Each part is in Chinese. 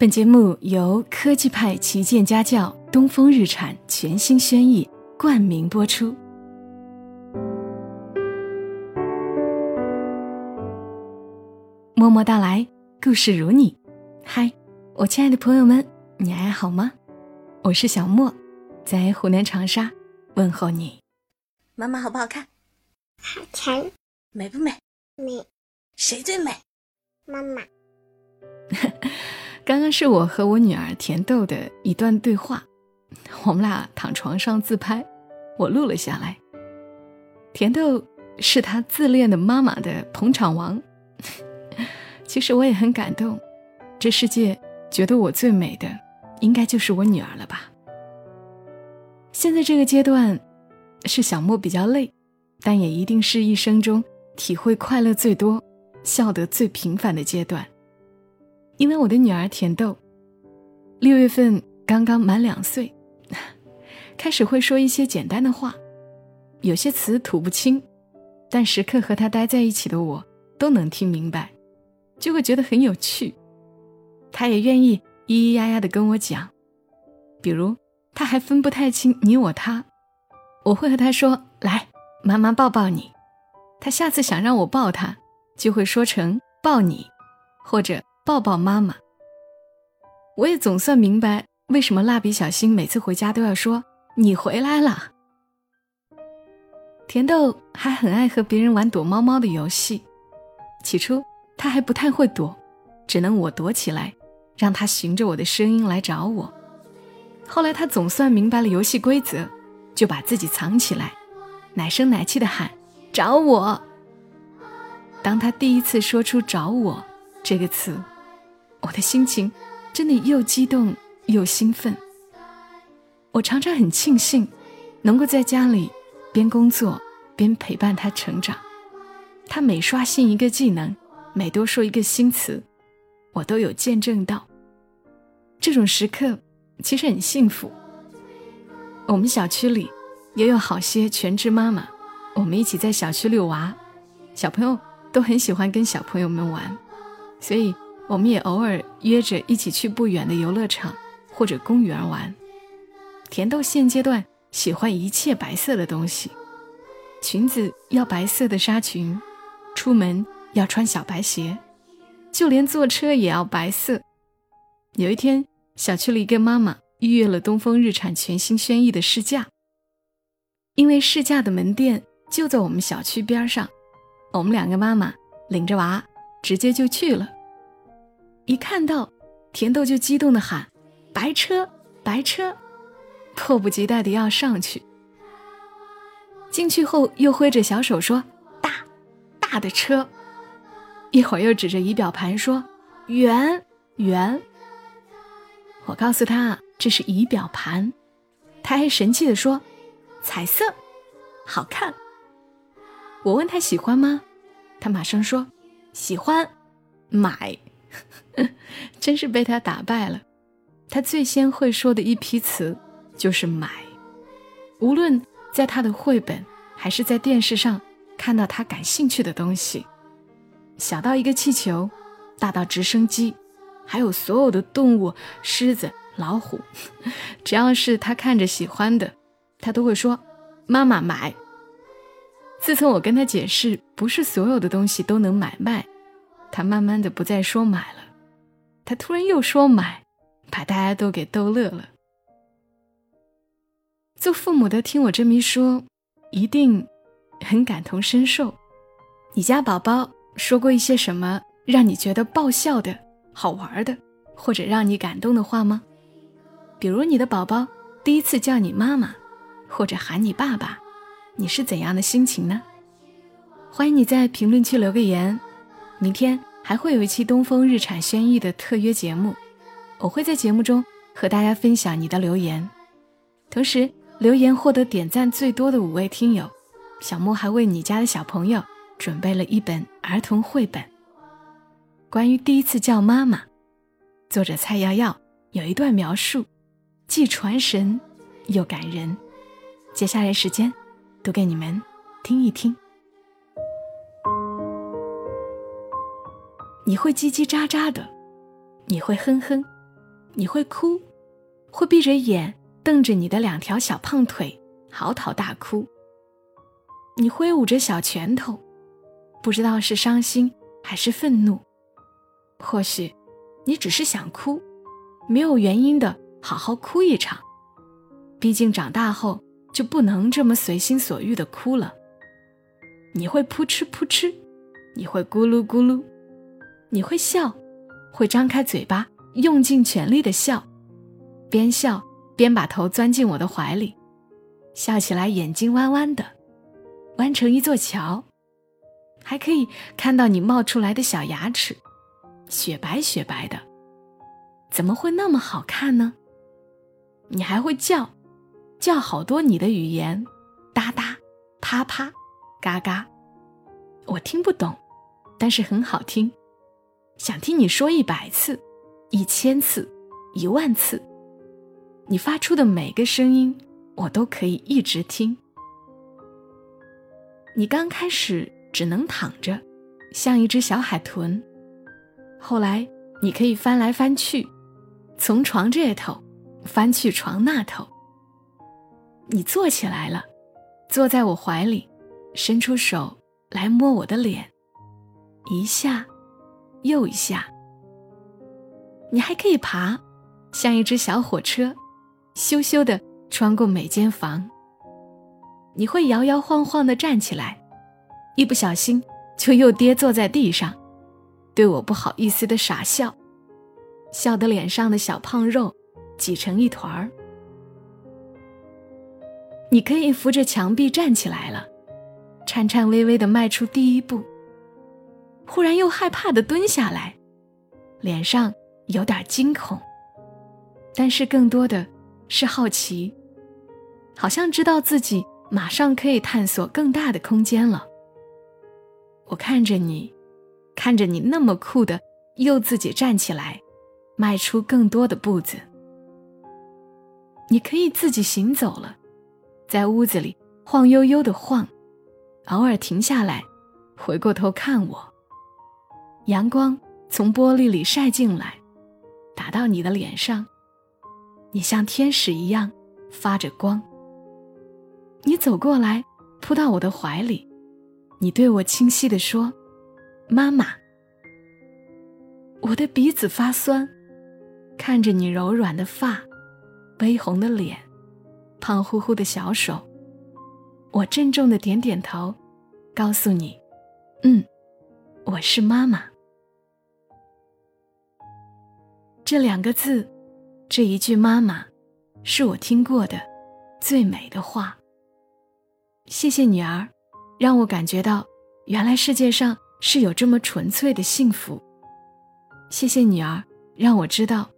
本节目由科技派旗舰家教东风日产全新轩逸冠名播出。默默到来，故事如你。嗨，我亲爱的朋友们，你还好吗？我是小莫，在湖南长沙问候你。妈妈好不好看？好看。美不美？美。谁最美？妈妈。刚刚是我和我女儿甜豆的一段对话，我们俩躺床上自拍，我录了下来。甜豆是她自恋的妈妈的捧场王，其实我也很感动。这世界觉得我最美的，应该就是我女儿了吧？现在这个阶段，是小莫比较累，但也一定是一生中体会快乐最多、笑得最频繁的阶段。因为我的女儿甜豆，六月份刚刚满两岁，开始会说一些简单的话，有些词吐不清，但时刻和她待在一起的我都能听明白，就会觉得很有趣。她也愿意咿咿呀呀的跟我讲，比如她还分不太清你我他，我会和她说：“来，妈妈抱抱你。”她下次想让我抱她，就会说成“抱你”，或者。抱抱妈妈。我也总算明白为什么蜡笔小新每次回家都要说“你回来了”。甜豆还很爱和别人玩躲猫猫的游戏，起初他还不太会躲，只能我躲起来，让他循着我的声音来找我。后来他总算明白了游戏规则，就把自己藏起来，奶声奶气的喊：“找我。”当他第一次说出“找我”这个词。我的心情真的又激动又兴奋。我常常很庆幸，能够在家里边工作边陪伴他成长。他每刷新一个技能，每多说一个新词，我都有见证到。这种时刻其实很幸福。我们小区里也有好些全职妈妈，我们一起在小区遛娃，小朋友都很喜欢跟小朋友们玩，所以。我们也偶尔约着一起去不远的游乐场或者公园玩。甜豆现阶段喜欢一切白色的东西，裙子要白色的纱裙，出门要穿小白鞋，就连坐车也要白色。有一天，小区里一个妈妈预约了东风日产全新轩逸的试驾，因为试驾的门店就在我们小区边上，我们两个妈妈领着娃直接就去了。一看到甜豆就激动的喊：“白车，白车！”迫不及待的要上去。进去后又挥着小手说：“大，大的车！”一会儿又指着仪表盘说：“圆，圆！”我告诉他这是仪表盘，他还神气的说：“彩色，好看。”我问他喜欢吗？他马上说：“喜欢，买。” 真是被他打败了。他最先会说的一批词就是“买”。无论在他的绘本，还是在电视上看到他感兴趣的东西，小到一个气球，大到直升机，还有所有的动物，狮子、老虎，只要是他看着喜欢的，他都会说：“妈妈买。”自从我跟他解释，不是所有的东西都能买卖，他慢慢的不再说买了。他突然又说买，把大家都给逗乐了。做父母的听我这么一说，一定很感同身受。你家宝宝说过一些什么让你觉得爆笑的、好玩的，或者让你感动的话吗？比如你的宝宝第一次叫你妈妈，或者喊你爸爸，你是怎样的心情呢？欢迎你在评论区留个言。明天。还会有一期东风日产轩逸的特约节目，我会在节目中和大家分享你的留言。同时，留言获得点赞最多的五位听友，小莫还为你家的小朋友准备了一本儿童绘本，关于第一次叫妈妈。作者蔡瑶瑶有一段描述，既传神又感人。接下来时间，读给你们听一听。你会叽叽喳喳的，你会哼哼，你会哭，会闭着眼瞪着你的两条小胖腿嚎啕大哭。你挥舞着小拳头，不知道是伤心还是愤怒。或许，你只是想哭，没有原因的好好哭一场。毕竟长大后就不能这么随心所欲的哭了。你会扑哧扑哧，你会咕噜咕噜，你会笑，会张开嘴巴用尽全力的笑，边笑边把头钻进我的怀里，笑起来眼睛弯弯的，弯成一座桥，还可以看到你冒出来的小牙齿，雪白雪白的，怎么会那么好看呢？你还会叫。叫好多你的语言，哒哒，啪啪，嘎嘎，我听不懂，但是很好听，想听你说一百次，一千次，一万次，你发出的每个声音，我都可以一直听。你刚开始只能躺着，像一只小海豚，后来你可以翻来翻去，从床这头翻去床那头。你坐起来了，坐在我怀里，伸出手来摸我的脸，一下，又一下。你还可以爬，像一只小火车，咻咻的穿过每间房。你会摇摇晃晃的站起来，一不小心就又跌坐在地上，对我不好意思的傻笑，笑得脸上的小胖肉挤成一团儿。你可以扶着墙壁站起来了，颤颤巍巍的迈出第一步。忽然又害怕地蹲下来，脸上有点惊恐，但是更多的是好奇，好像知道自己马上可以探索更大的空间了。我看着你，看着你那么酷的又自己站起来，迈出更多的步子。你可以自己行走了。在屋子里晃悠悠的晃，偶尔停下来，回过头看我。阳光从玻璃里晒进来，打到你的脸上，你像天使一样发着光。你走过来，扑到我的怀里，你对我清晰地说：“妈妈。”我的鼻子发酸，看着你柔软的发，微红的脸。胖乎乎的小手，我郑重的点点头，告诉你：“嗯，我是妈妈。”这两个字，这一句“妈妈”，是我听过的最美的话。谢谢女儿，让我感觉到原来世界上是有这么纯粹的幸福。谢谢女儿，让我知道，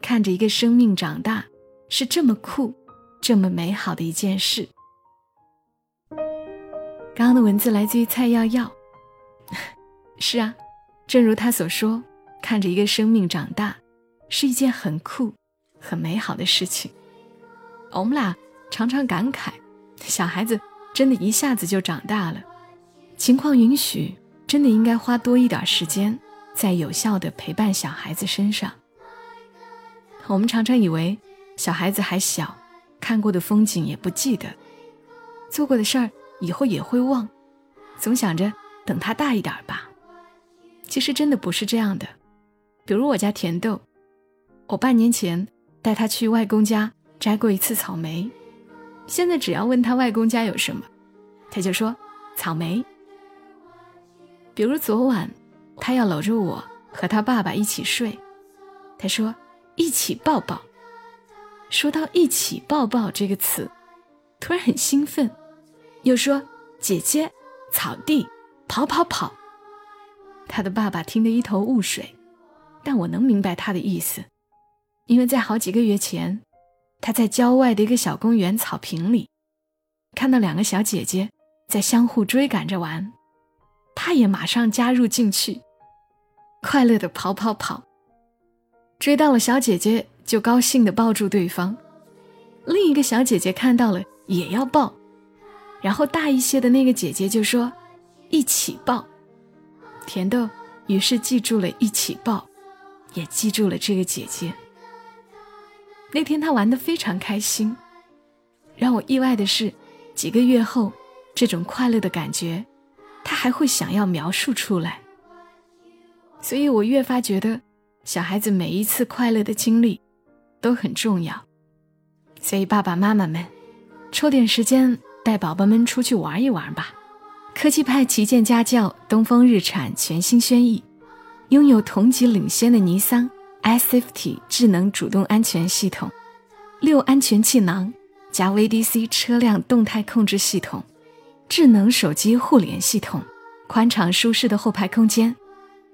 看着一个生命长大是这么酷。这么美好的一件事。刚刚的文字来自于蔡耀耀。是啊，正如他所说，看着一个生命长大，是一件很酷、很美好的事情。我们俩常常感慨，小孩子真的一下子就长大了。情况允许，真的应该花多一点时间，在有效的陪伴小孩子身上。我们常常以为小孩子还小。看过的风景也不记得，做过的事儿以后也会忘，总想着等他大一点吧。其实真的不是这样的。比如我家甜豆，我半年前带他去外公家摘过一次草莓，现在只要问他外公家有什么，他就说草莓。比如昨晚，他要搂着我和他爸爸一起睡，他说一起抱抱。说到“一起抱抱”这个词，突然很兴奋，又说“姐姐，草地，跑跑跑”。他的爸爸听得一头雾水，但我能明白他的意思，因为在好几个月前，他在郊外的一个小公园草坪里，看到两个小姐姐在相互追赶着玩，他也马上加入进去，快乐的跑跑跑，追到了小姐姐。就高兴的抱住对方，另一个小姐姐看到了也要抱，然后大一些的那个姐姐就说：“一起抱。”甜豆于是记住了一起抱，也记住了这个姐姐。那天他玩得非常开心。让我意外的是，几个月后，这种快乐的感觉，他还会想要描述出来。所以我越发觉得，小孩子每一次快乐的经历都很重要。所以爸爸妈妈们，抽点时间带宝宝们出去玩一玩吧。科技派旗舰家轿东风日产全新轩逸，拥有同级领先的尼桑 iSafety 智能主动安全系统，六安全气囊加 VDC 车辆动态控制系统，智能手机互联系统，宽敞舒适的后排空间，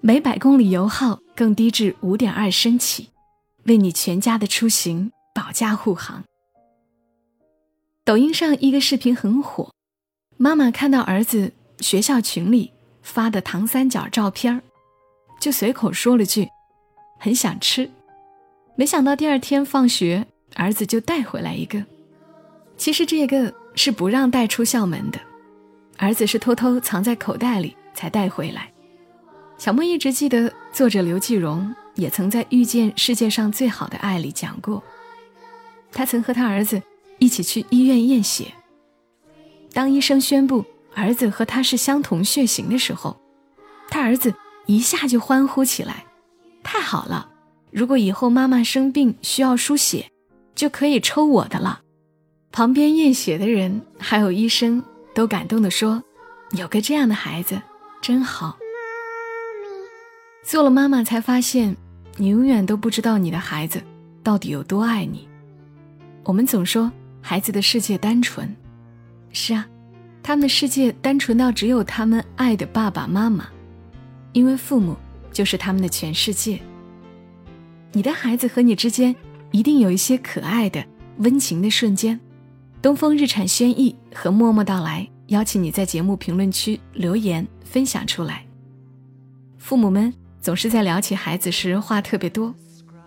每百公里油耗更低至五点二升起，为你全家的出行保驾护航。抖音上一个视频很火。妈妈看到儿子学校群里发的糖三角照片就随口说了句：“很想吃。”没想到第二天放学，儿子就带回来一个。其实这个是不让带出校门的，儿子是偷偷藏在口袋里才带回来。小莫一直记得，作者刘继荣也曾在《遇见世界上最好的爱》里讲过，他曾和他儿子一起去医院验血。当医生宣布儿子和他是相同血型的时候，他儿子一下就欢呼起来：“太好了！如果以后妈妈生病需要输血，就可以抽我的了。”旁边验血的人还有医生都感动地说：“有个这样的孩子真好。”做了妈妈才发现，你永远都不知道你的孩子到底有多爱你。我们总说孩子的世界单纯。是啊，他们的世界单纯到只有他们爱的爸爸妈妈，因为父母就是他们的全世界。你的孩子和你之间一定有一些可爱的、温情的瞬间。东风日产轩逸和默默到来，邀请你在节目评论区留言分享出来。父母们总是在聊起孩子时话特别多，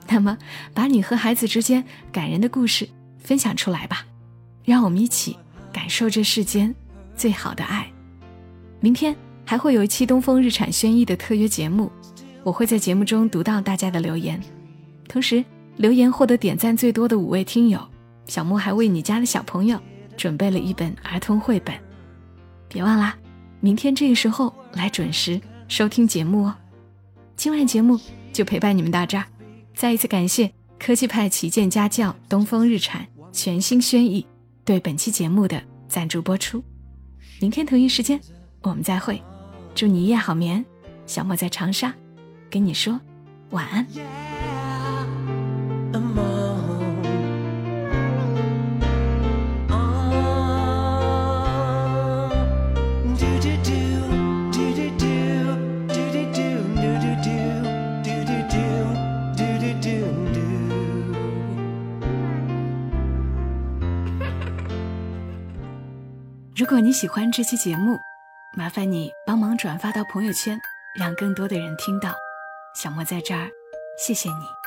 那么把你和孩子之间感人的故事分享出来吧，让我们一起。感受这世间最好的爱。明天还会有一期东风日产轩逸的特约节目，我会在节目中读到大家的留言。同时，留言获得点赞最多的五位听友，小莫还为你家的小朋友准备了一本儿童绘本。别忘啦，明天这个时候来准时收听节目哦。今晚节目就陪伴你们到这儿，再一次感谢科技派旗舰家轿东风日产全新轩逸。对本期节目的赞助播出，明天同一时间我们再会，祝你一夜好眠。小莫在长沙，跟你说晚安。如果你喜欢这期节目，麻烦你帮忙转发到朋友圈，让更多的人听到。小莫在这儿，谢谢你。